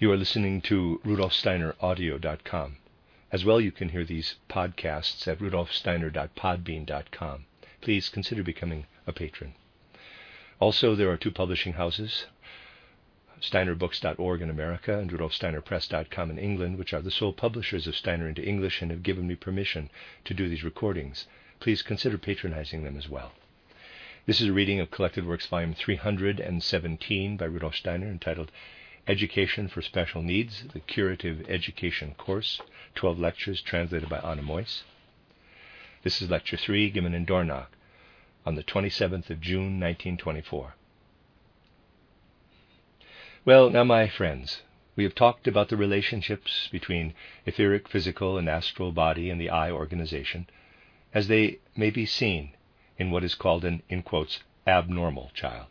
You are listening to rudolfsteineraudio.com. As well, you can hear these podcasts at rudolfsteiner.podbean.com. Please consider becoming a patron. Also, there are two publishing houses, steinerbooks.org in America and rudolfsteinerpress.com in England, which are the sole publishers of Steiner into English and have given me permission to do these recordings. Please consider patronizing them as well. This is a reading of Collected Works, Volume 317 by Rudolf Steiner, entitled Education for Special Needs, the Curative Education Course, 12 lectures translated by Anna Meuss. This is Lecture 3, given in Dornach on the 27th of June, 1924. Well, now, my friends, we have talked about the relationships between etheric, physical, and astral body and the I organization as they may be seen in what is called an, in quotes, abnormal child.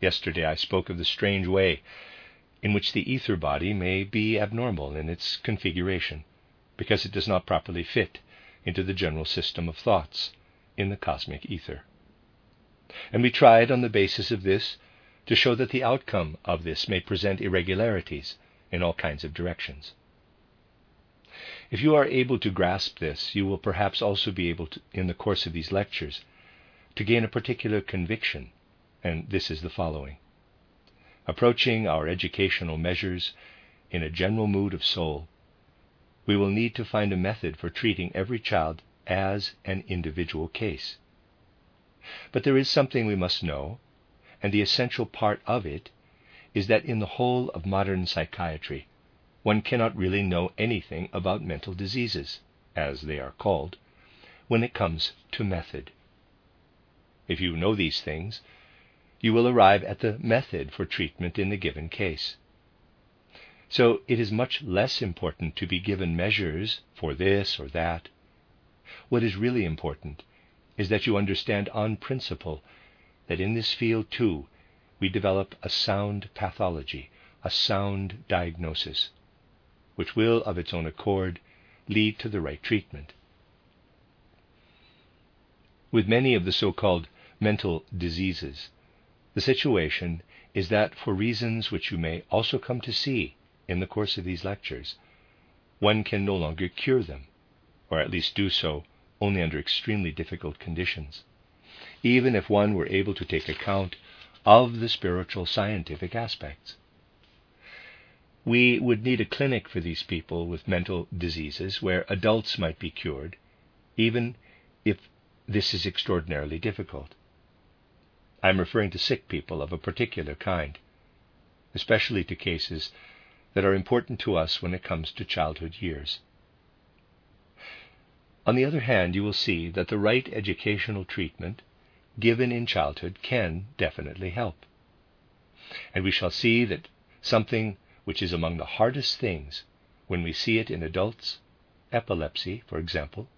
Yesterday I spoke of the strange way in which the ether body may be abnormal in its configuration because it does not properly fit into the general system of thoughts in the cosmic ether. And we tried on the basis of this to show that the outcome of this may present irregularities in all kinds of directions. If you are able to grasp this, you will perhaps also be able to, in the course of these lectures, to gain a particular conviction, and this is the following. Approaching our educational measures in a general mood of soul, we will need to find a method for treating every child as an individual case. But there is something we must know and the essential part of it is that in the whole of modern psychiatry, one cannot really know anything about mental diseases, as they are called, when it comes to method. If you know these things, you will arrive at the method for treatment in the given case. So it is much less important to be given measures for this or that. What is really important is that you understand on principle that in this field too we develop a sound pathology, a sound diagnosis, which will of its own accord lead to the right treatment. With many of the so called mental diseases, the situation is that for reasons which you may also come to see in the course of these lectures, one can no longer cure them, or at least do so only under extremely difficult conditions even if one were able to take account of the spiritual scientific aspects. We would need a clinic for these people with mental diseases where adults might be cured, even if this is extraordinarily difficult. I'm referring to sick people of a particular kind, especially to cases that are important to us when it comes to childhood years. On the other hand, you will see that the right educational treatment given in childhood can definitely help. And we shall see that something which is among the hardest things when we see it in adults, epilepsy, for example,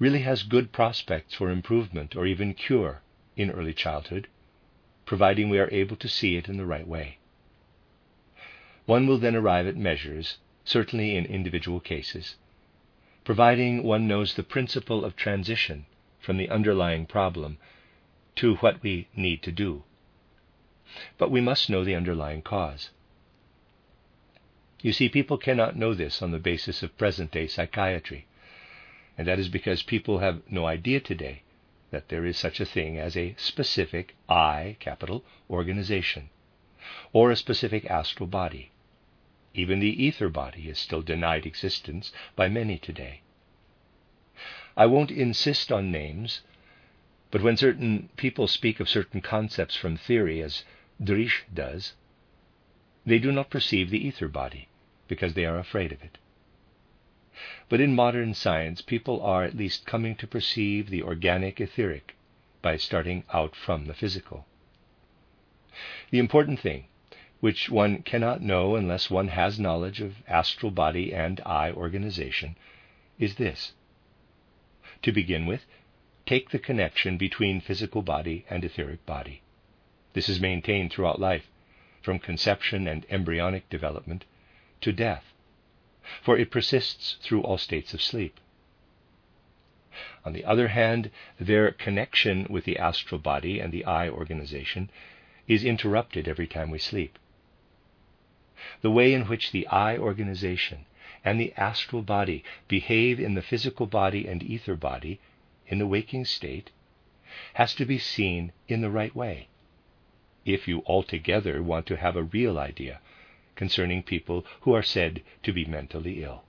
really has good prospects for improvement or even cure in early childhood, providing we are able to see it in the right way. One will then arrive at measures, certainly in individual cases, providing one knows the principle of transition from the underlying problem to what we need to do. But we must know the underlying cause. You see, people cannot know this on the basis of present day psychiatry, and that is because people have no idea today that there is such a thing as a specific I, capital, organization, or a specific astral body. Even the ether body is still denied existence by many today. I won't insist on names, but when certain people speak of certain concepts from theory, as Driesch does, they do not perceive the ether body because they are afraid of it. But in modern science, people are at least coming to perceive the organic etheric by starting out from the physical. The important thing, which one cannot know unless one has knowledge of astral body and I organization, is this to begin with, take the connection between physical body and etheric body. This is maintained throughout life, from conception and embryonic development to death, for it persists through all states of sleep. On the other hand, their connection with the astral body and the I organization is interrupted every time we sleep. the way in which the I organization and the astral body behave in the physical body and ether body in the waking state has to be seen in the right way if you altogether want to have a real idea concerning people who are said to be mentally ill.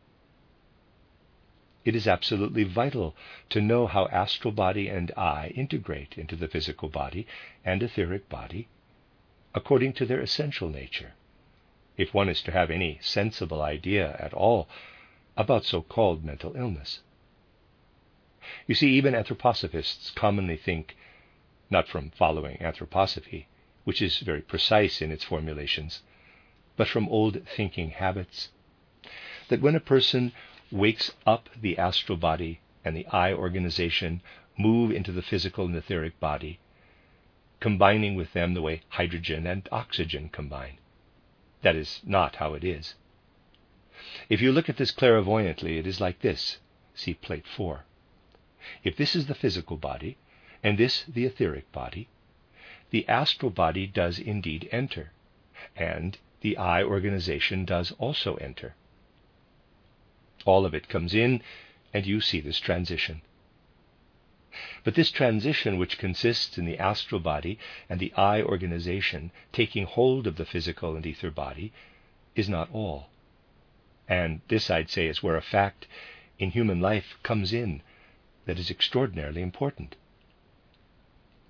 It is absolutely vital to know how astral body and I integrate into the physical body and etheric body according to their essential nature, if one is to have any sensible idea at all about so called mental illness. You see, even anthroposophists commonly think, not from following anthroposophy, which is very precise in its formulations, but from old thinking habits, that when a person wakes up the astral body and the I organization move into the physical and etheric body, combining with them the way hydrogen and oxygen combine. That is not how it is. If you look at this clairvoyantly, it is like this. See plate 4. If this is the physical body, and this the etheric body, the astral body does indeed enter, and the I organization does also enter. All of it comes in, and you see this transition. But this transition, which consists in the astral body and the I organization taking hold of the physical and ether body, is not all. And this, I'd say, is where a fact in human life comes in that is extraordinarily important.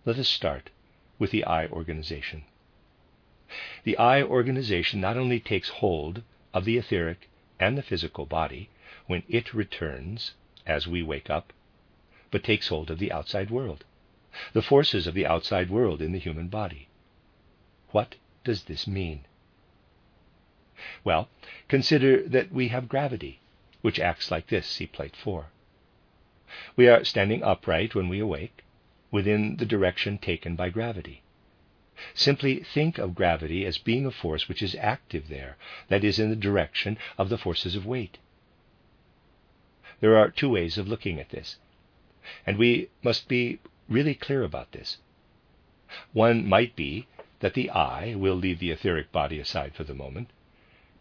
Let us start with the I organization. The I organization not only takes hold of the etheric and the physical body when it returns as we wake up, but takes hold of the outside world, the forces of the outside world in the human body. What does this mean? Well, consider that we have gravity, which acts like this. See plate 4. We are standing upright when we awake, within the direction taken by gravity. Simply think of gravity as being a force which is active there, that is, in the direction of the forces of weight. There are two ways of looking at this, and we must be really clear about this. One might be that the I will leave the etheric body aside for the moment,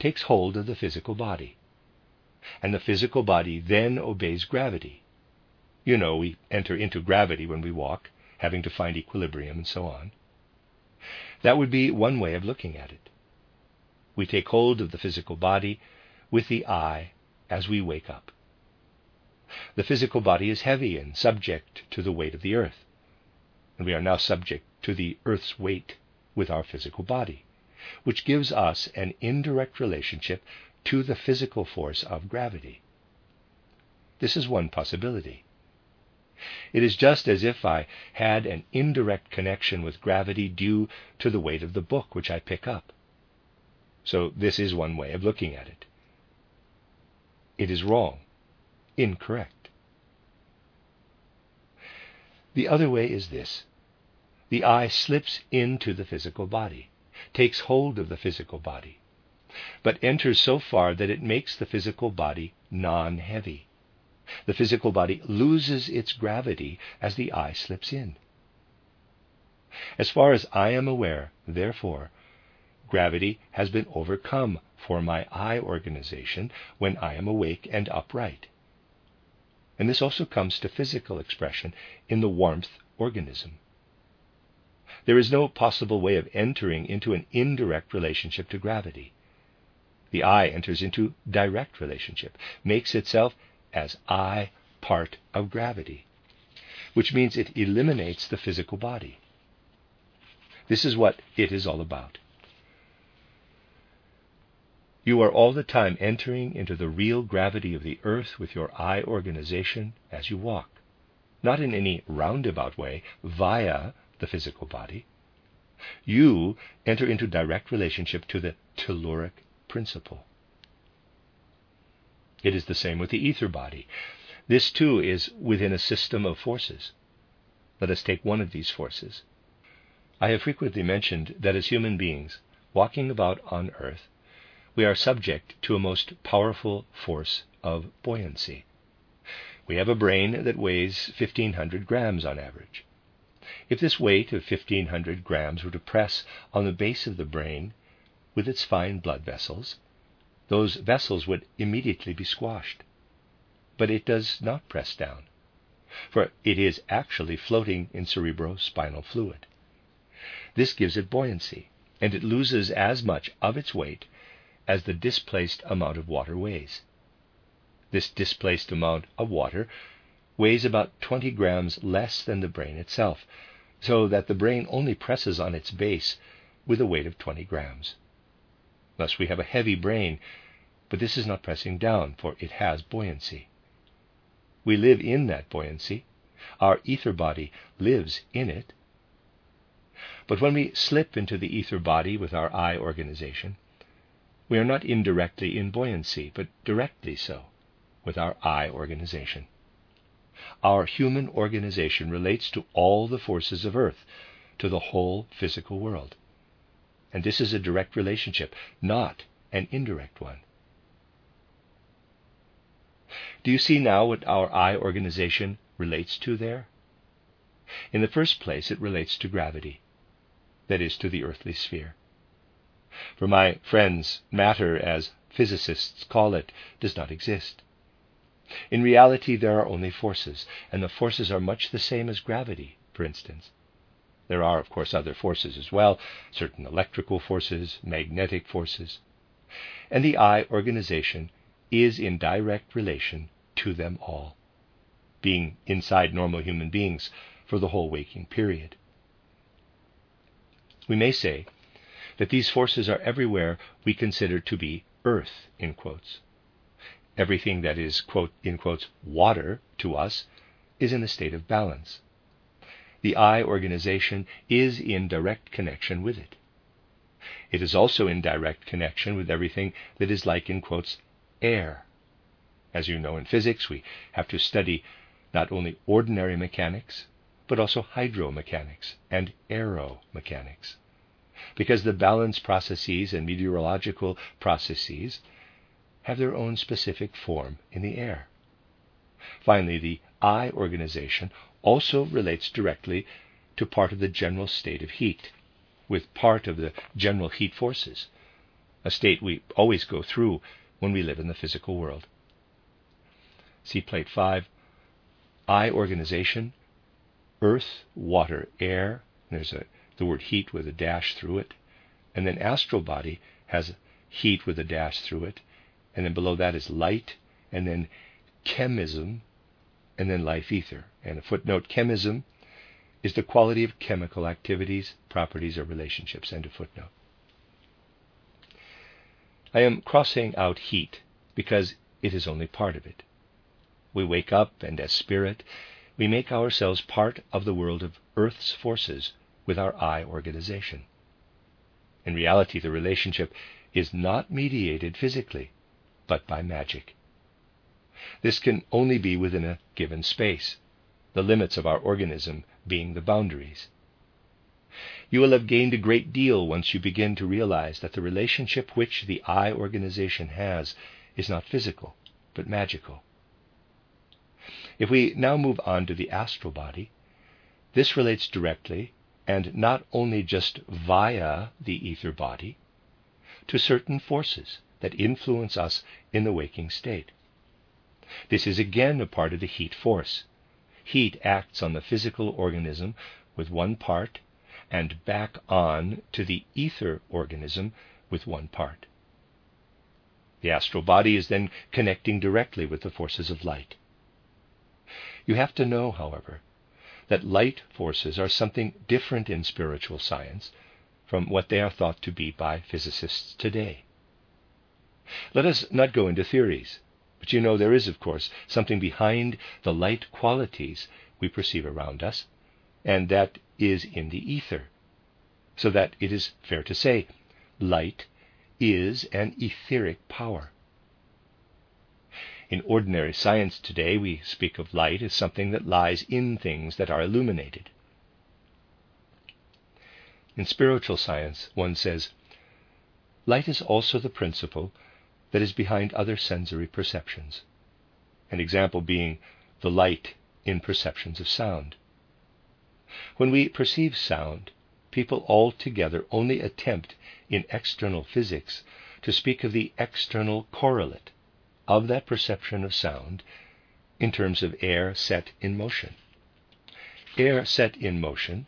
takes hold of the physical body, and the physical body then obeys gravity. You know, we enter into gravity when we walk, having to find equilibrium and so on. That would be one way of looking at it. We take hold of the physical body with the I as we wake up. The physical body is heavy and subject to the weight of the earth, and we are now subject to the earth's weight with our physical body, which gives us an indirect relationship to the physical force of gravity. This is one possibility. It is just as if I had an indirect connection with gravity due to the weight of the book which I pick up. So, this is one way of looking at it. It is wrong, incorrect. The other way is this the I slips into the physical body, takes hold of the physical body, but enters so far that it makes the physical body non heavy the physical body loses its gravity as the I slips in. As far as I am aware, therefore, gravity has been overcome for my I organization when I am awake and upright. And this also comes to physical expression in the warmth organism. There is no possible way of entering into an indirect relationship to gravity. The I enters into direct relationship, makes itself as I part of gravity, which means it eliminates the physical body. This is what it is all about. You are all the time entering into the real gravity of the earth with your I organization as you walk, not in any roundabout way via the physical body. You enter into direct relationship to the telluric principle. It is the same with the ether body. This too is within a system of forces. Let us take one of these forces. I have frequently mentioned that as human beings, walking about on earth, we are subject to a most powerful force of buoyancy. We have a brain that weighs 1500 grams on average. If this weight of 1500 grams were to press on the base of the brain, with its fine blood vessels, those vessels would immediately be squashed. But it does not press down, for it is actually floating in cerebrospinal fluid. This gives it buoyancy, and it loses as much of its weight as the displaced amount of water weighs. This displaced amount of water weighs about 20 grams less than the brain itself, so that the brain only presses on its base with a weight of 20 grams. Thus we have a heavy brain, but this is not pressing down, for it has buoyancy. We live in that buoyancy. Our ether body lives in it. But when we slip into the ether body with our I organization, we are not indirectly in buoyancy, but directly so with our I organization. Our human organization relates to all the forces of earth, to the whole physical world. And this is a direct relationship, not an indirect one. Do you see now what our I organization relates to there? In the first place, it relates to gravity, that is, to the earthly sphere. For my friends, matter, as physicists call it, does not exist. In reality, there are only forces, and the forces are much the same as gravity, for instance. There are, of course, other forces as well, certain electrical forces, magnetic forces. And the I organization is in direct relation to them all, being inside normal human beings for the whole waking period. We may say that these forces are everywhere we consider to be earth, in quotes. Everything that is, quote, in quotes, water to us is in a state of balance. The I organization is in direct connection with it. It is also in direct connection with everything that is like, in quotes, air. As you know in physics, we have to study not only ordinary mechanics, but also hydromechanics and aeromechanics. Because the balance processes and meteorological processes have their own specific form in the air. Finally, the I organization also relates directly to part of the general state of heat, with part of the general heat forces, a state we always go through when we live in the physical world. See plate 5. I organization, earth, water, air. There's a, the word heat with a dash through it. And then astral body has heat with a dash through it and then below that is light, and then chemism, and then life ether. And a footnote chemism is the quality of chemical activities, properties, or relationships. End of footnote. I am crossing out heat because it is only part of it. We wake up, and as spirit, we make ourselves part of the world of Earth's forces with our I organization. In reality, the relationship is not mediated physically but by magic. This can only be within a given space, the limits of our organism being the boundaries. You will have gained a great deal once you begin to realize that the relationship which the I organization has is not physical, but magical. If we now move on to the astral body, this relates directly, and not only just via the ether body, to certain forces that influence us in the waking state. This is again a part of the heat force. Heat acts on the physical organism with one part and back on to the ether organism with one part. The astral body is then connecting directly with the forces of light. You have to know, however, that light forces are something different in spiritual science from what they are thought to be by physicists today. Let us not go into theories, but you know there is, of course, something behind the light qualities we perceive around us, and that is in the ether. So that it is fair to say, light is an etheric power. In ordinary science today, we speak of light as something that lies in things that are illuminated. In spiritual science, one says, light is also the principle that is behind other sensory perceptions. An example being the light in perceptions of sound. When we perceive sound, people altogether only attempt in external physics to speak of the external correlate of that perception of sound in terms of air set in motion. Air set in motion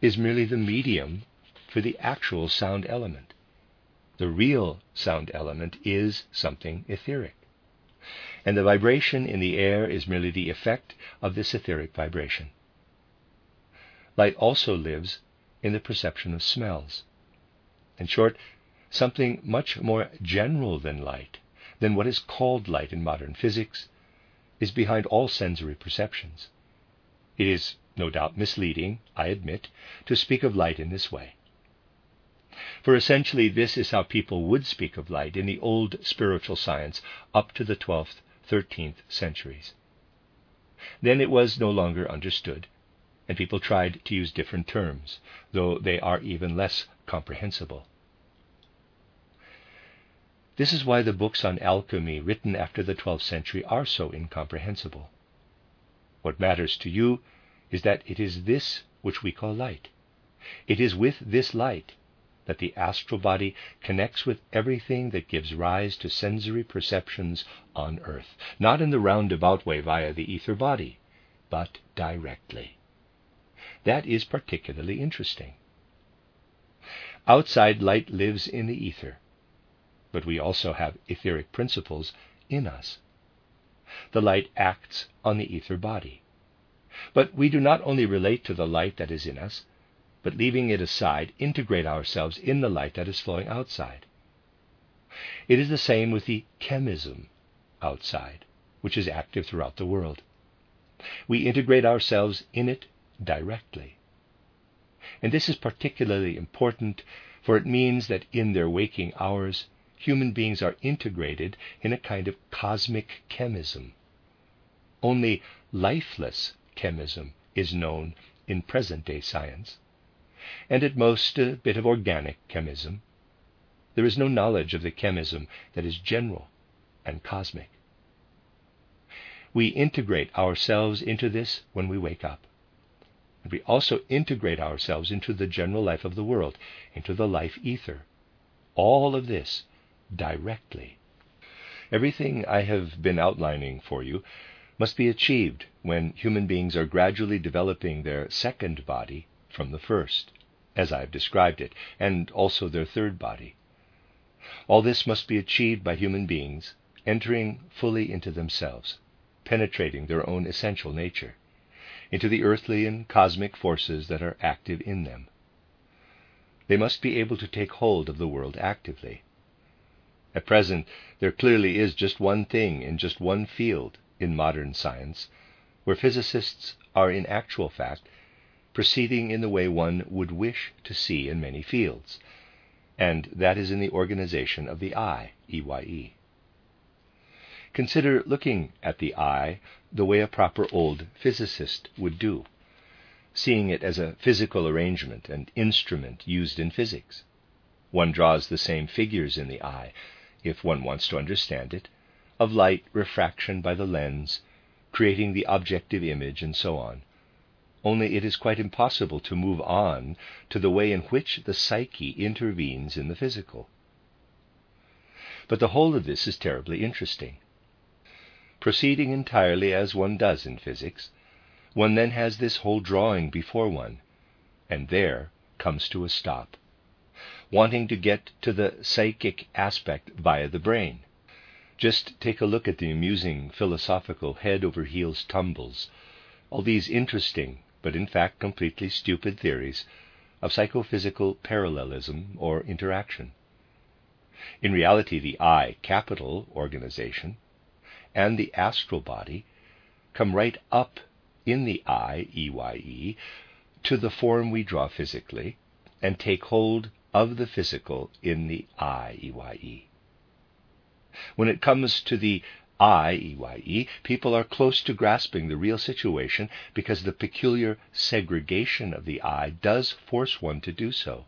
is merely the medium for the actual sound element. The real sound element is something etheric. And the vibration in the air is merely the effect of this etheric vibration. Light also lives in the perception of smells. In short, something much more general than light, than what is called light in modern physics, is behind all sensory perceptions. It is no doubt misleading, I admit, to speak of light in this way. For essentially, this is how people would speak of light in the old spiritual science up to the 12th, 13th centuries. Then it was no longer understood, and people tried to use different terms, though they are even less comprehensible. This is why the books on alchemy written after the 12th century are so incomprehensible. What matters to you is that it is this which we call light. It is with this light that the astral body connects with everything that gives rise to sensory perceptions on earth, not in the roundabout way via the ether body, but directly. That is particularly interesting. Outside light lives in the ether, but we also have etheric principles in us. The light acts on the ether body. But we do not only relate to the light that is in us, but leaving it aside, integrate ourselves in the light that is flowing outside. It is the same with the chemism outside, which is active throughout the world. We integrate ourselves in it directly. And this is particularly important, for it means that in their waking hours, human beings are integrated in a kind of cosmic chemism. Only lifeless chemism is known in present day science, and at most a bit of organic chemism. There is no knowledge of the chemism that is general and cosmic. We integrate ourselves into this when we wake up. And we also integrate ourselves into the general life of the world, into the life ether. All of this directly. Everything I have been outlining for you must be achieved when human beings are gradually developing their second body from the first, as I have described it, and also their third body. All this must be achieved by human beings entering fully into themselves, penetrating their own essential nature, into the earthly and cosmic forces that are active in them. They must be able to take hold of the world actively. At present, there clearly is just one thing in just one field in modern science, where physicists are in actual fact proceeding in the way one would wish to see in many fields, and that is in the organization of the eye, EYE. Consider looking at the eye the way a proper old physicist would do, seeing it as a physical arrangement and instrument used in physics. One draws the same figures in the eye, if one wants to understand it, of light refraction by the lens, creating the objective image, and so on. Only it is quite impossible to move on to the way in which the psyche intervenes in the physical. But the whole of this is terribly interesting. Proceeding entirely as one does in physics, one then has this whole drawing before one, and there comes to a stop, wanting to get to the psychic aspect via the brain. Just take a look at the amusing philosophical head over heels tumbles, all these interesting, but in fact completely stupid theories of psychophysical parallelism or interaction. In reality, the I capital organization and the astral body come right up in the I, EYE, to the form we draw physically and take hold of the physical in the I, EYE. When it comes to the I, EYE, people are close to grasping the real situation because the peculiar segregation of the eye does force one to do so,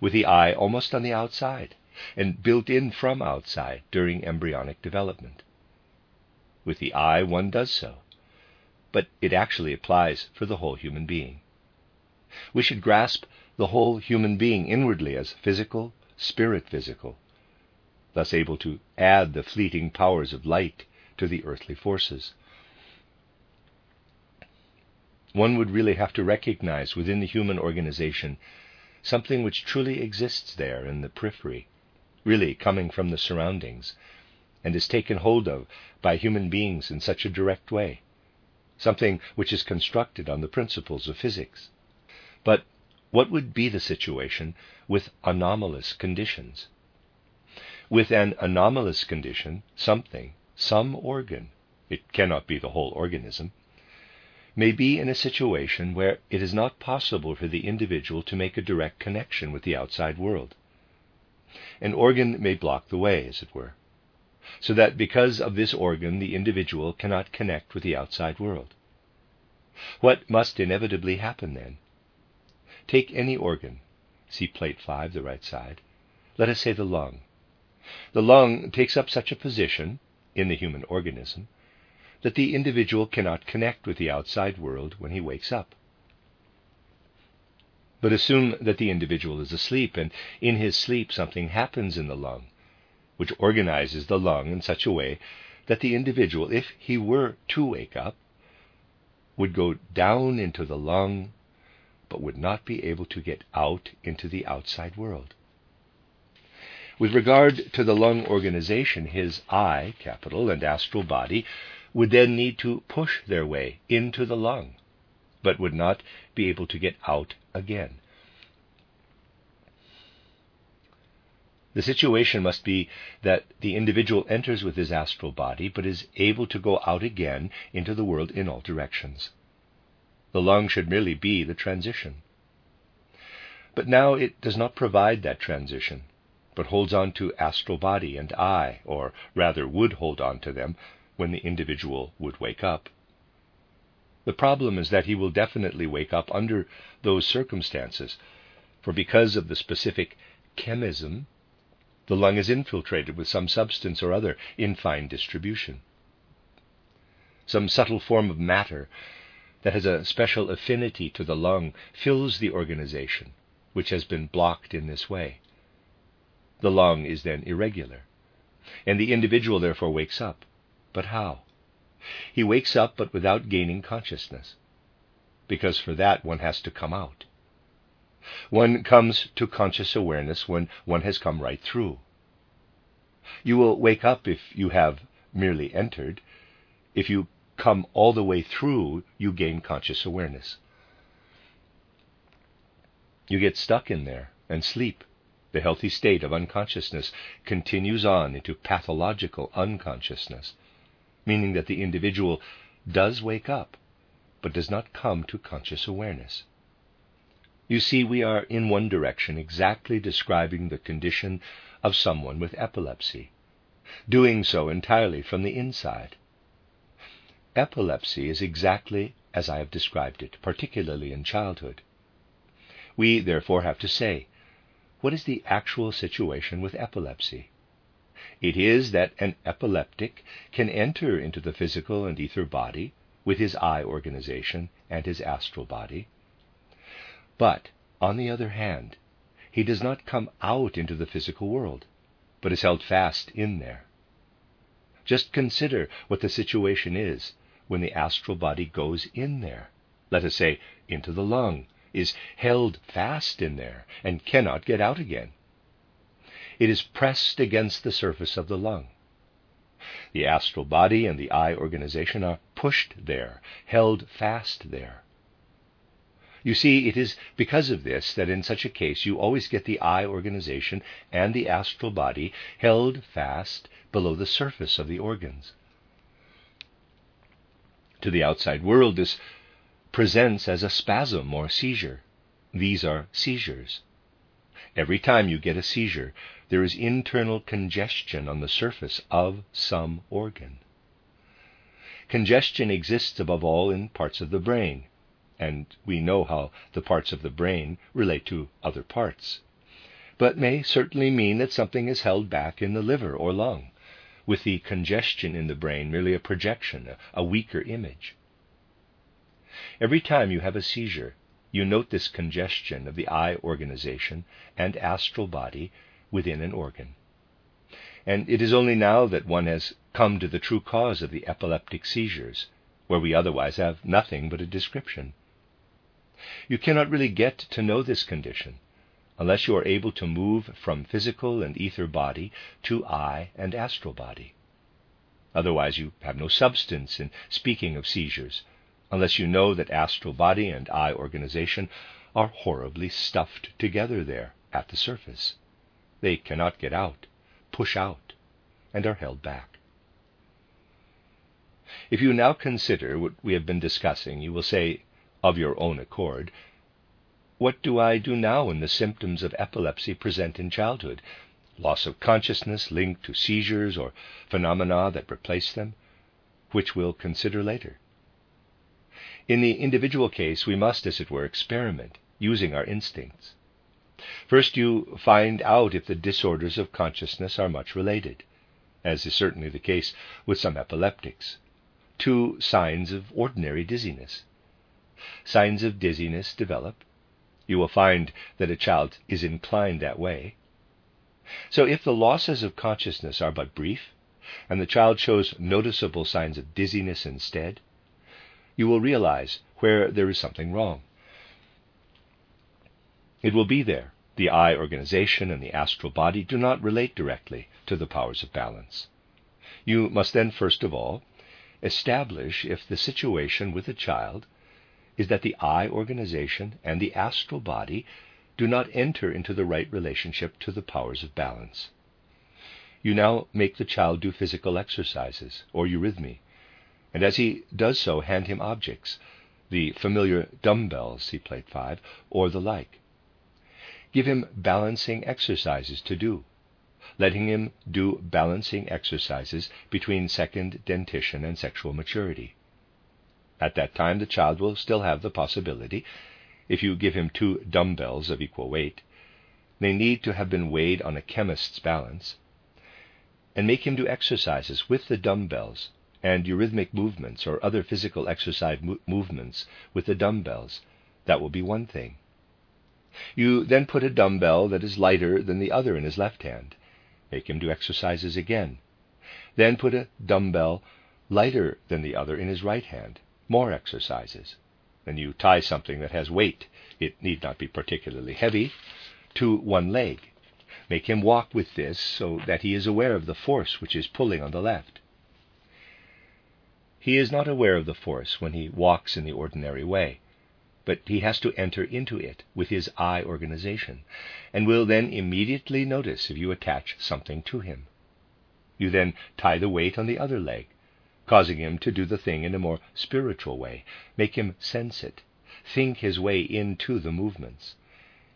with the eye almost on the outside and built in from outside during embryonic development. With the eye, one does so, but it actually applies for the whole human being. We should grasp the whole human being inwardly as physical, spirit physical, thus able to add the fleeting powers of light to the earthly forces. One would really have to recognize within the human organization something which truly exists there in the periphery, really coming from the surroundings, and is taken hold of by human beings in such a direct way, something which is constructed on the principles of physics. But what would be the situation with anomalous conditions? With an anomalous condition, something, some organ, it cannot be the whole organism, may be in a situation where it is not possible for the individual to make a direct connection with the outside world. An organ may block the way, as it were, so that because of this organ the individual cannot connect with the outside world. What must inevitably happen then? Take any organ, see plate 5, the right side, let us say the lung. The lung takes up such a position in the human organism that the individual cannot connect with the outside world when he wakes up. But assume that the individual is asleep, and in his sleep something happens in the lung, which organizes the lung in such a way that the individual, if he were to wake up, would go down into the lung but would not be able to get out into the outside world. With regard to the lung organization, his I, capital, and astral body would then need to push their way into the lung, but would not be able to get out again. The situation must be that the individual enters with his astral body, but is able to go out again into the world in all directions. The lung should merely be the transition. But now it does not provide that transition, but holds on to astral body and I, or rather would hold on to them when the individual would wake up. The problem is that he will definitely wake up under those circumstances, for because of the specific chemism, the lung is infiltrated with some substance or other in fine distribution. Some subtle form of matter that has a special affinity to the lung fills the organization, which has been blocked in this way. The lung is then irregular, and the individual therefore wakes up. But how? He wakes up but without gaining consciousness, because for that one has to come out. One comes to conscious awareness when one has come right through. You will wake up if you have merely entered. If you come all the way through, you gain conscious awareness. You get stuck in there and sleep. The healthy state of unconsciousness continues on into pathological unconsciousness, meaning that the individual does wake up, but does not come to conscious awareness. You see, we are in one direction exactly describing the condition of someone with epilepsy, doing so entirely from the inside. Epilepsy is exactly as I have described it, particularly in childhood. We therefore have to say, what is the actual situation with epilepsy? It is that an epileptic can enter into the physical and ether body with his I organization and his astral body. But, on the other hand, he does not come out into the physical world, but is held fast in there. Just consider what the situation is when the astral body goes in there, let us say into the lung, is held fast in there and cannot get out again. It is pressed against the surface of the lung. The astral body and the I organization are pushed there, held fast there. You see, it is because of this that in such a case you always get the I organization and the astral body held fast below the surface of the organs. To the outside world, this presents as a spasm or seizure. These are seizures. Every time you get a seizure, there is internal congestion on the surface of some organ. Congestion exists above all in parts of the brain, and we know how the parts of the brain relate to other parts, but may certainly mean that something is held back in the liver or lung with the congestion in the brain merely a projection, a weaker image. Every time you have a seizure, you note this congestion of the I organization and astral body within an organ. And it is only now that one has come to the true cause of the epileptic seizures, where we otherwise have nothing but a description. You cannot really get to know this condition unless you are able to move from physical and ether body to I and astral body. Otherwise, you have no substance in speaking of seizures, unless you know that astral body and I organization are horribly stuffed together there at the surface. They cannot get out, push out, and are held back. If you now consider what we have been discussing, you will say, of your own accord, What do I do now when the symptoms of epilepsy present in childhood? Loss of consciousness linked to seizures or phenomena that replace them, which we'll consider later. In the individual case, we must, as it were, experiment using our instincts. First, you find out if the disorders of consciousness are much related, as is certainly the case with some epileptics, to signs of ordinary dizziness. Signs of dizziness develop. You will find that a child is inclined that way. So, if the losses of consciousness are but brief, and the child shows noticeable signs of dizziness instead, you will realize where there is something wrong. It will be there. The I organization and the astral body do not relate directly to the powers of balance. You must then, first of all, establish if the situation with the child is that the I organization and the astral body do not enter into the right relationship to the powers of balance. You now make the child do physical exercises or eurythmy and as he does so, hand him objects, the familiar dumbbells, see plate 5, or the like. Give him balancing exercises to do, letting him do balancing exercises between second dentition and sexual maturity. At that time, the child will still have the possibility, if you give him two dumbbells of equal weight, they need to have been weighed on a chemist's balance, and make him do exercises with the dumbbells and eurythmic movements or other physical exercise mo- movements with the dumbbells. That will be one thing. You then put a dumbbell that is lighter than the other in his left hand. Make him do exercises again. Then put a dumbbell lighter than the other in his right hand. More exercises. Then you tie something that has weight, it need not be particularly heavy, to one leg. Make him walk with this so that he is aware of the force which is pulling on the left. He is not aware of the force when he walks in the ordinary way, but he has to enter into it with his I organization, and will then immediately notice if you attach something to him. You then tie the weight on the other leg, causing him to do the thing in a more spiritual way, make him sense it, think his way into the movements,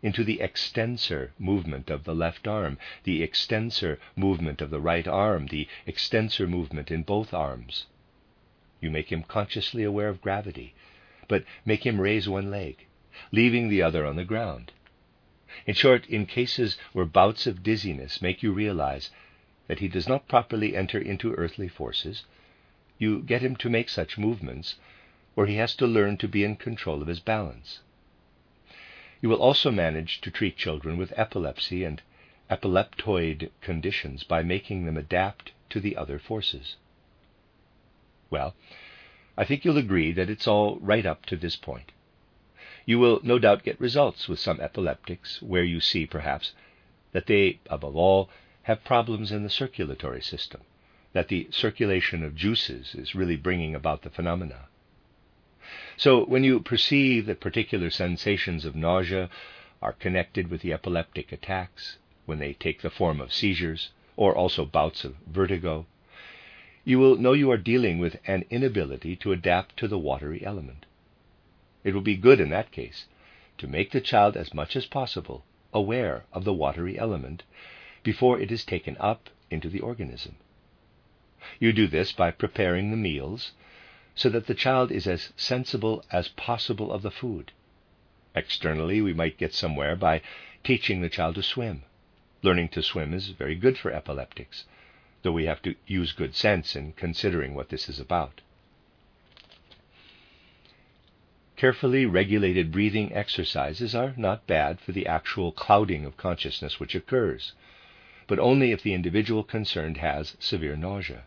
into the extensor movement of the left arm, the extensor movement of the right arm, the extensor movement in both arms. You make him consciously aware of gravity, but make him raise one leg, leaving the other on the ground. In short, in cases where bouts of dizziness make you realize that he does not properly enter into earthly forces, you get him to make such movements where he has to learn to be in control of his balance. You will also manage to treat children with epilepsy and epileptoid conditions by making them adapt to the other forces. Well, I think you'll agree that it's all right up to this point. You will no doubt get results with some epileptics where you see, perhaps, that they, above all, have problems in the circulatory system, that the circulation of juices is really bringing about the phenomena. So, when you perceive that particular sensations of nausea are connected with the epileptic attacks, when they take the form of seizures, or also bouts of vertigo, you will know you are dealing with an inability to adapt to the watery element. It will be good in that case to make the child as much as possible aware of the watery element before it is taken up into the organism. You do this by preparing the meals so that the child is as sensible as possible of the food. Externally, we might get somewhere by teaching the child to swim. Learning to swim is very good for epileptics though we have to use good sense in considering what this is about. carefully regulated breathing exercises are not bad for the actual clouding of consciousness which occurs, but only if the individual concerned has severe nausea.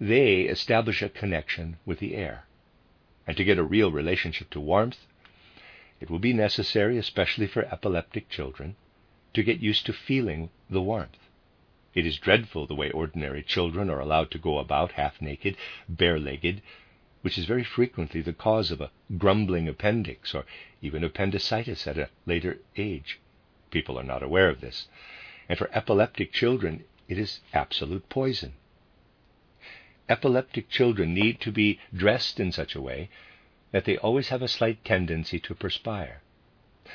They establish a connection with the air. And to get a real relationship to warmth, it will be necessary, especially for epileptic children, to get used to feeling the warmth. It is dreadful the way ordinary children are allowed to go about half naked, bare legged, which is very frequently the cause of a grumbling appendix or even appendicitis at a later age. People are not aware of this. And for epileptic children, it is absolute poison. Epileptic children need to be dressed in such a way that they always have a slight tendency to perspire,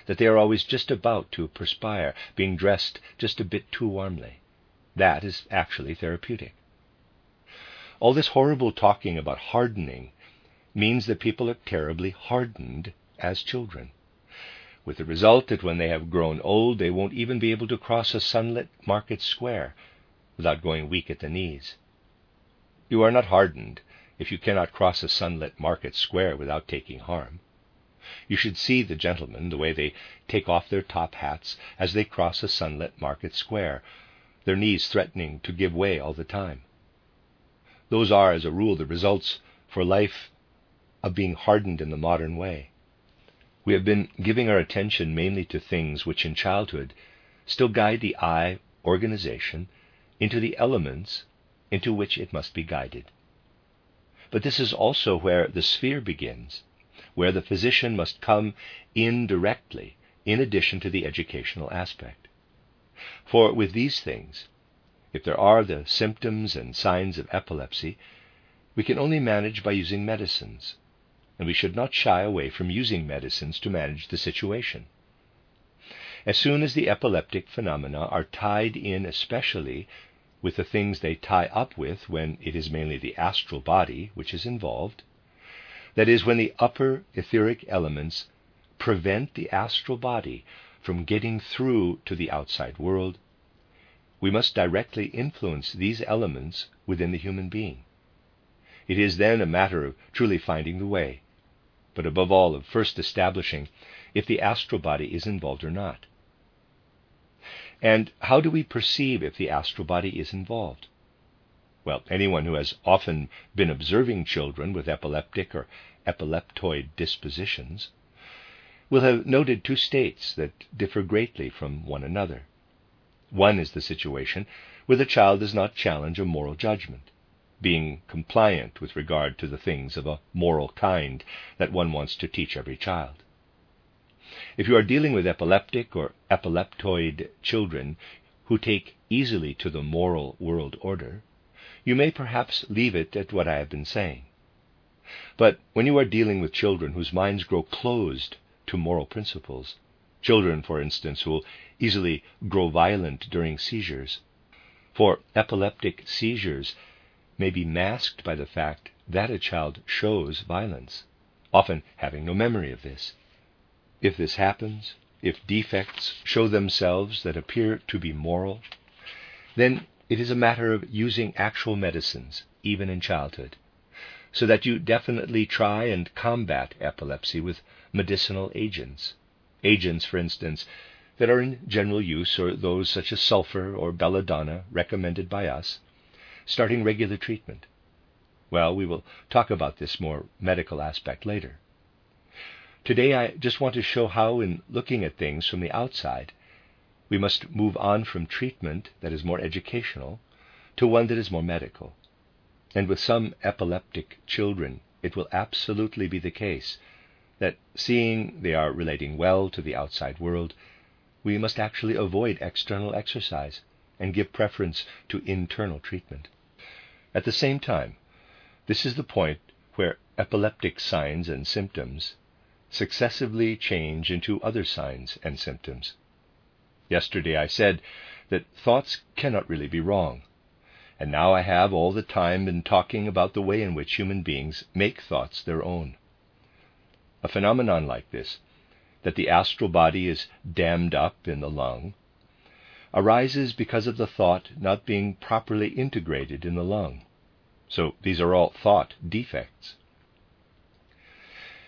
that they are always just about to perspire, being dressed just a bit too warmly. That is actually therapeutic. All this horrible talking about hardening means that people are terribly hardened as children, with the result that when they have grown old, they won't even be able to cross a sunlit market square without going weak at the knees. You are not hardened if you cannot cross a sunlit market square without taking harm. You should see the gentlemen, the way they take off their top hats as they cross a sunlit market square, their knees threatening to give way all the time. Those are, as a rule, the results for life of being hardened in the modern way. We have been giving our attention mainly to things which in childhood still guide the I organization into the elements into which it must be guided. But this is also where the sphere begins, where the physician must come in directly in addition to the educational aspect. For with these things, if there are the symptoms and signs of epilepsy, we can only manage by using medicines, and we should not shy away from using medicines to manage the situation. As soon as the epileptic phenomena are tied in especially with the things they tie up with when it is mainly the astral body which is involved, that is, when the upper etheric elements prevent the astral body from getting through to the outside world, we must directly influence these elements within the human being. It is then a matter of truly finding the way, but above all of first establishing if the astral body is involved or not. And how do we perceive if the astral body is involved? Well, anyone who has often been observing children with epileptic or epileptoid dispositions will have noted two states that differ greatly from one another. One is the situation where the child does not challenge a moral judgment, being compliant with regard to the things of a moral kind that one wants to teach every child. If you are dealing with epileptic or epileptoid children who take easily to the moral world order, you may perhaps leave it at what I have been saying. But when you are dealing with children whose minds grow closed to moral principles. Children, for instance, will easily grow violent during seizures. For epileptic seizures may be masked by the fact that a child shows violence, often having no memory of this. If this happens, if defects show themselves that appear to be moral, then it is a matter of using actual medicines, even in childhood, so that you definitely try and combat epilepsy with medicinal agents. Agents, for instance, that are in general use, or those such as sulfur or belladonna recommended by us, starting regular treatment. Well, we will talk about this more medical aspect later. Today, I just want to show how, in looking at things from the outside, we must move on from treatment that is more educational to one that is more medical. And with some epileptic children, it will absolutely be the case that seeing they are relating well to the outside world, we must actually avoid external exercise and give preference to internal treatment. At the same time, this is the point where epileptic signs and symptoms successively change into other signs and symptoms. Yesterday I said that thoughts cannot really be wrong, and now I have all the time been talking about the way in which human beings make thoughts their own. A phenomenon like this, that the astral body is dammed up in the lung, arises because of the thought not being properly integrated in the lung. So these are all thought defects.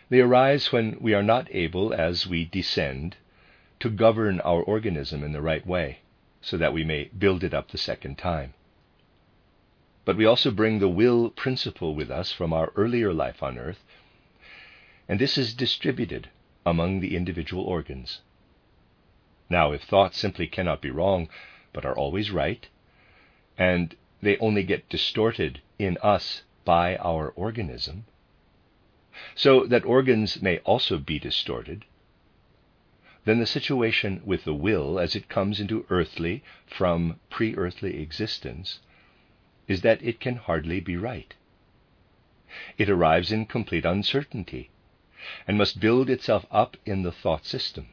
They arise when we are not able, as we descend, to govern our organism in the right way, so that we may build it up the second time. But we also bring the will principle with us from our earlier life on earth, and this is distributed among the individual organs. Now, if thoughts simply cannot be wrong, but are always right, and they only get distorted in us by our organism, so that organs may also be distorted, then the situation with the will as it comes into earthly from pre earthly existence is that it can hardly be right. It arrives in complete uncertainty and must build itself up in the thought system.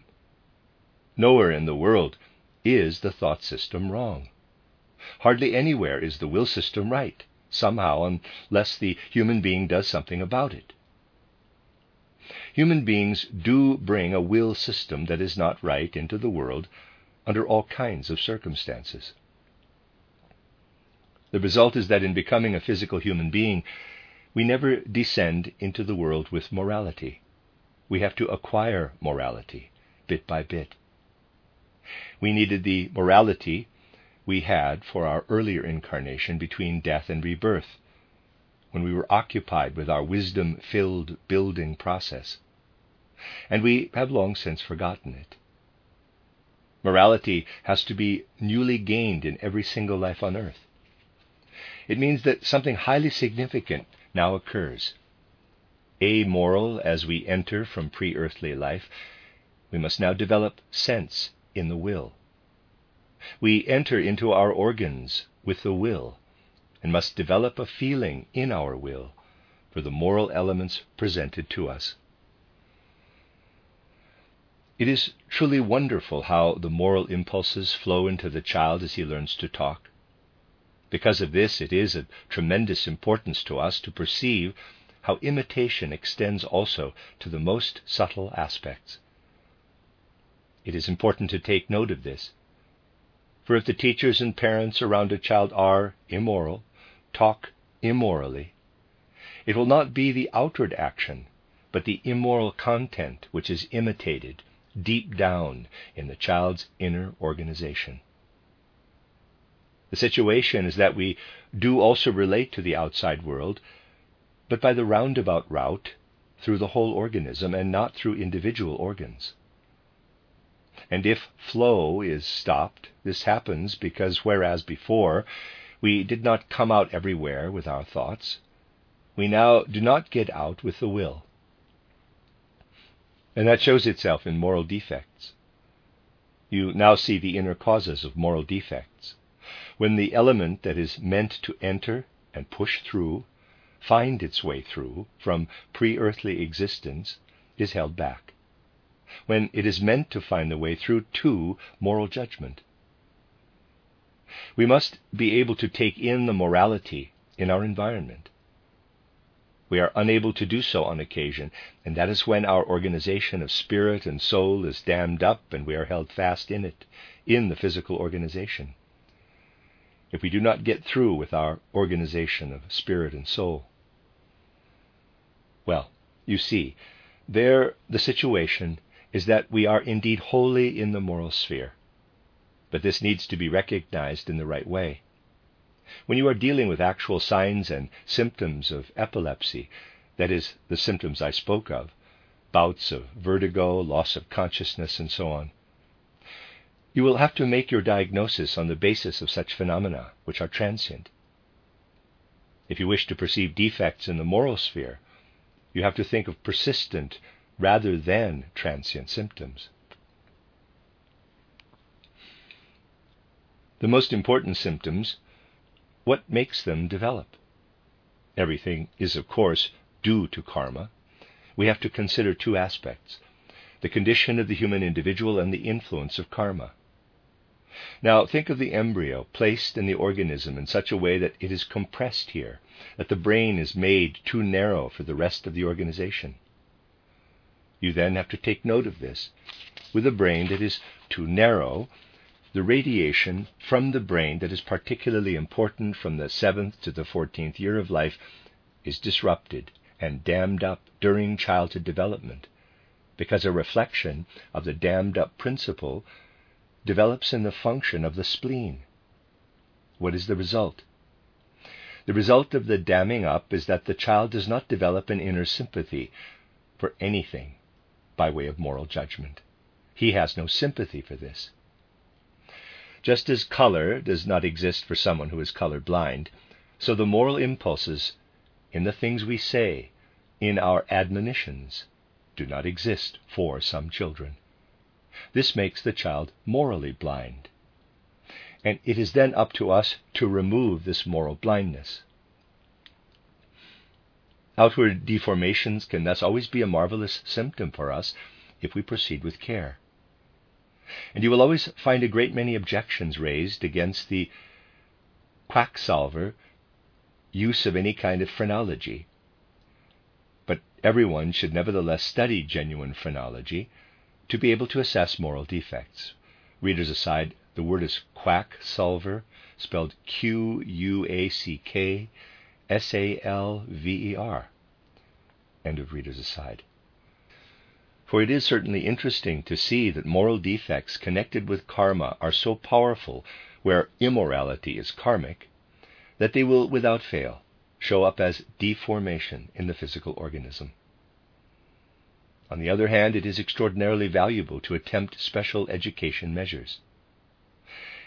Nowhere in the world is the thought system wrong. Hardly anywhere is the will system right, somehow, unless the human being does something about it. Human beings do bring a will system that is not right into the world under all kinds of circumstances. The result is that in becoming a physical human being, we never descend into the world with morality. We have to acquire morality bit by bit. We needed the morality we had for our earlier incarnation between death and rebirth, when we were occupied with our wisdom filled building process. And we have long since forgotten it. Morality has to be newly gained in every single life on earth. It means that something highly significant now occurs. Amoral as we enter from pre earthly life, we must now develop sense in the will. We enter into our organs with the will and must develop a feeling in our will for the moral elements presented to us. It is truly wonderful how the moral impulses flow into the child as he learns to talk. Because of this, it is of tremendous importance to us to perceive how imitation extends also to the most subtle aspects. It is important to take note of this. For if the teachers and parents around a child are immoral, talk immorally, it will not be the outward action, but the immoral content which is imitated deep down in the child's inner organization. The situation is that we do also relate to the outside world, but by the roundabout route through the whole organism and not through individual organs. And if flow is stopped, this happens because whereas before we did not come out everywhere with our thoughts, we now do not get out with the will. And that shows itself in moral defects. You now see the inner causes of moral defects when the element that is meant to enter and push through, find its way through from pre earthly existence, is held back. When it is meant to find the way through to moral judgment. We must be able to take in the morality in our environment. We are unable to do so on occasion, and that is when our organization of spirit and soul is dammed up and we are held fast in it, in the physical organization if we do not get through with our organization of spirit and soul. Well, you see, there the situation is that we are indeed wholly in the moral sphere. But this needs to be recognized in the right way. When you are dealing with actual signs and symptoms of epilepsy, that is, the symptoms I spoke of, bouts of vertigo, loss of consciousness, and so on, you will have to make your diagnosis on the basis of such phenomena, which are transient. If you wish to perceive defects in the moral sphere, you have to think of persistent rather than transient symptoms. The most important symptoms, what makes them develop? Everything is, of course, due to karma. We have to consider two aspects the condition of the human individual and the influence of karma. Now think of the embryo placed in the organism in such a way that it is compressed here, that the brain is made too narrow for the rest of the organization. You then have to take note of this. With a brain that is too narrow, the radiation from the brain that is particularly important from the seventh to the fourteenth year of life is disrupted and dammed up during childhood development, because a reflection of the dammed up principle develops in the function of the spleen. What is the result? The result of the damming up is that the child does not develop an inner sympathy for anything by way of moral judgment. He has no sympathy for this. Just as color does not exist for someone who is color blind, so the moral impulses in the things we say, in our admonitions, do not exist for some children. This makes the child morally blind. And it is then up to us to remove this moral blindness. Outward deformations can thus always be a marvelous symptom for us if we proceed with care. And you will always find a great many objections raised against the quacksalver use of any kind of phrenology. But everyone should nevertheless study genuine phrenology to be able to assess moral defects. Readers aside, the word is quacksalver, spelled Q U A C K S A L V E R. End of readers aside. For it is certainly interesting to see that moral defects connected with karma are so powerful where immorality is karmic that they will, without fail, show up as deformation in the physical organism. On the other hand, it is extraordinarily valuable to attempt special education measures.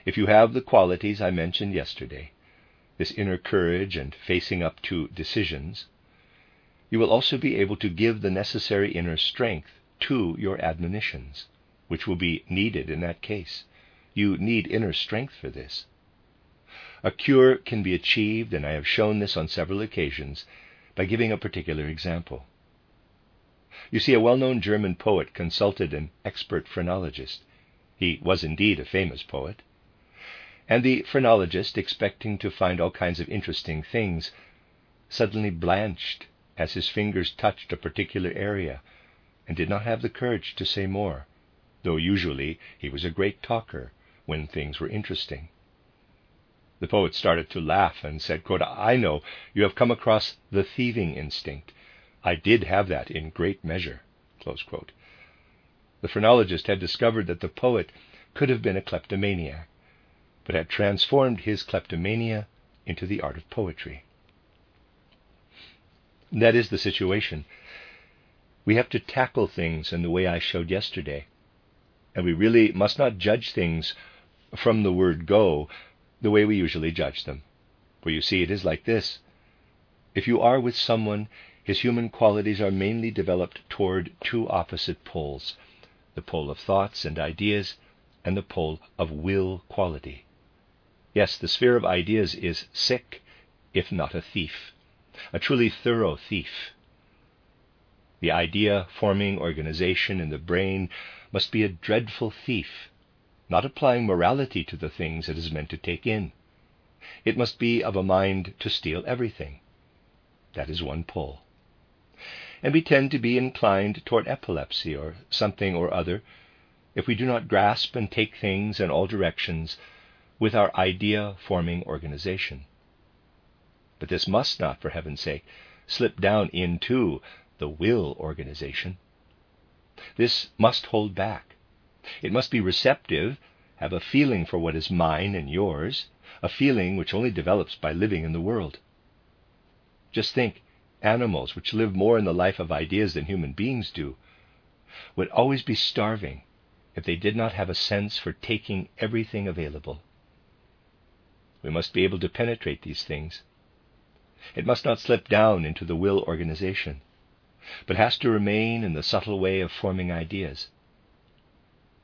If you have the qualities I mentioned yesterday, this inner courage and facing up to decisions, you will also be able to give the necessary inner strength to your admonitions, which will be needed in that case. You need inner strength for this. A cure can be achieved, and I have shown this on several occasions, by giving a particular example. You see, a well known German poet consulted an expert phrenologist. He was indeed a famous poet. And the phrenologist, expecting to find all kinds of interesting things, suddenly blanched as his fingers touched a particular area and did not have the courage to say more, though usually he was a great talker when things were interesting. The poet started to laugh and said, quote, I know you have come across the thieving instinct. I did have that in great measure. The phrenologist had discovered that the poet could have been a kleptomaniac, but had transformed his kleptomania into the art of poetry. That is the situation. We have to tackle things in the way I showed yesterday, and we really must not judge things from the word go, the way we usually judge them. For you see, it is like this. If you are with someone, his human qualities are mainly developed toward two opposite poles the pole of thoughts and ideas, and the pole of will quality. Yes, the sphere of ideas is sick, if not a thief, a truly thorough thief. The idea forming organization in the brain must be a dreadful thief not applying morality to the things it is meant to take in. It must be of a mind to steal everything. That is one pull. And we tend to be inclined toward epilepsy or something or other if we do not grasp and take things in all directions with our idea forming organization. But this must not, for heaven's sake, slip down into the will organization. This must hold back it must be receptive, have a feeling for what is mine and yours, a feeling which only develops by living in the world. Just think animals, which live more in the life of ideas than human beings do, would always be starving if they did not have a sense for taking everything available. We must be able to penetrate these things. It must not slip down into the will organization, but has to remain in the subtle way of forming ideas.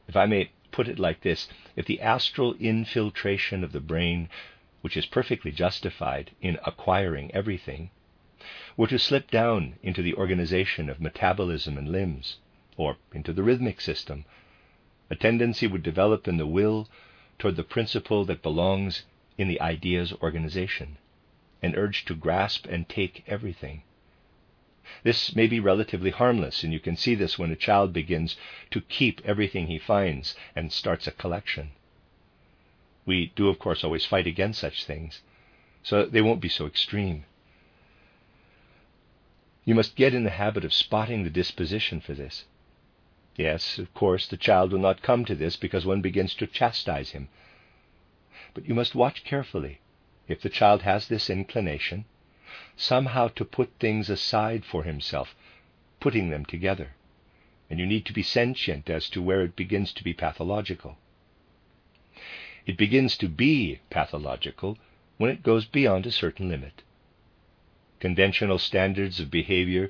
If I may put it like this, if the astral infiltration of the brain, which is perfectly justified in acquiring everything, were to slip down into the organization of metabolism and limbs, or into the rhythmic system, a tendency would develop in the will toward the principle that belongs in the idea's organization, an urge to grasp and take everything. This may be relatively harmless, and you can see this when a child begins to keep everything he finds and starts a collection. We do, of course, always fight against such things, so they won't be so extreme. You must get in the habit of spotting the disposition for this. Yes, of course, the child will not come to this because one begins to chastise him. But you must watch carefully if the child has this inclination, somehow to put things aside for himself, putting them together. And you need to be sentient as to where it begins to be pathological. It begins to be pathological when it goes beyond a certain limit. Conventional standards of behavior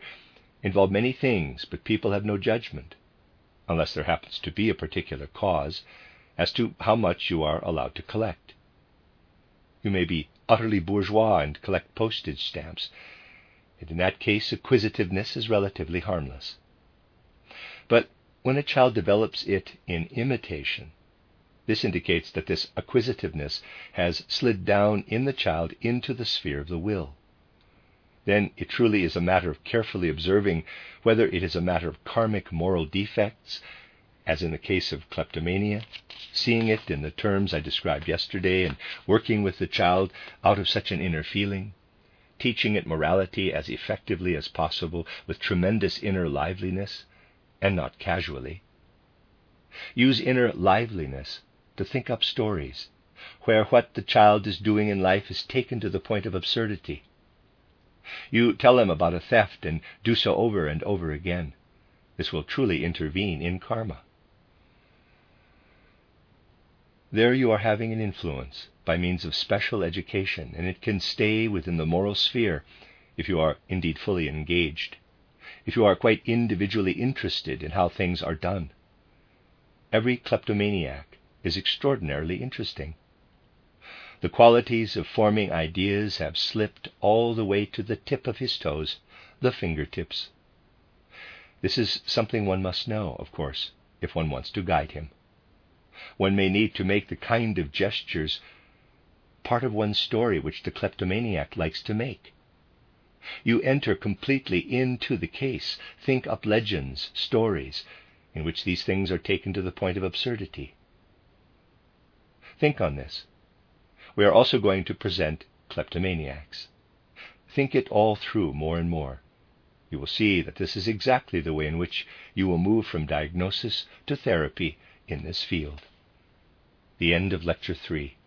involve many things, but people have no judgment, unless there happens to be a particular cause, as to how much you are allowed to collect. You may be utterly bourgeois and collect postage stamps, and in that case acquisitiveness is relatively harmless. But when a child develops it in imitation, this indicates that this acquisitiveness has slid down in the child into the sphere of the will. Then it truly is a matter of carefully observing whether it is a matter of karmic moral defects, as in the case of kleptomania, seeing it in the terms I described yesterday and working with the child out of such an inner feeling, teaching it morality as effectively as possible with tremendous inner liveliness and not casually. Use inner liveliness to think up stories where what the child is doing in life is taken to the point of absurdity. You tell him about a theft and do so over and over again. This will truly intervene in karma. There you are having an influence by means of special education, and it can stay within the moral sphere if you are indeed fully engaged, if you are quite individually interested in how things are done. Every kleptomaniac is extraordinarily interesting. The qualities of forming ideas have slipped all the way to the tip of his toes, the fingertips. This is something one must know, of course, if one wants to guide him one may need to make the kind of gestures part of one's story which the kleptomaniac likes to make. You enter completely into the case, think up legends, stories, in which these things are taken to the point of absurdity. Think on this. We are also going to present kleptomaniacs. Think it all through more and more. You will see that this is exactly the way in which you will move from diagnosis to therapy in this field. The end of Lecture 3.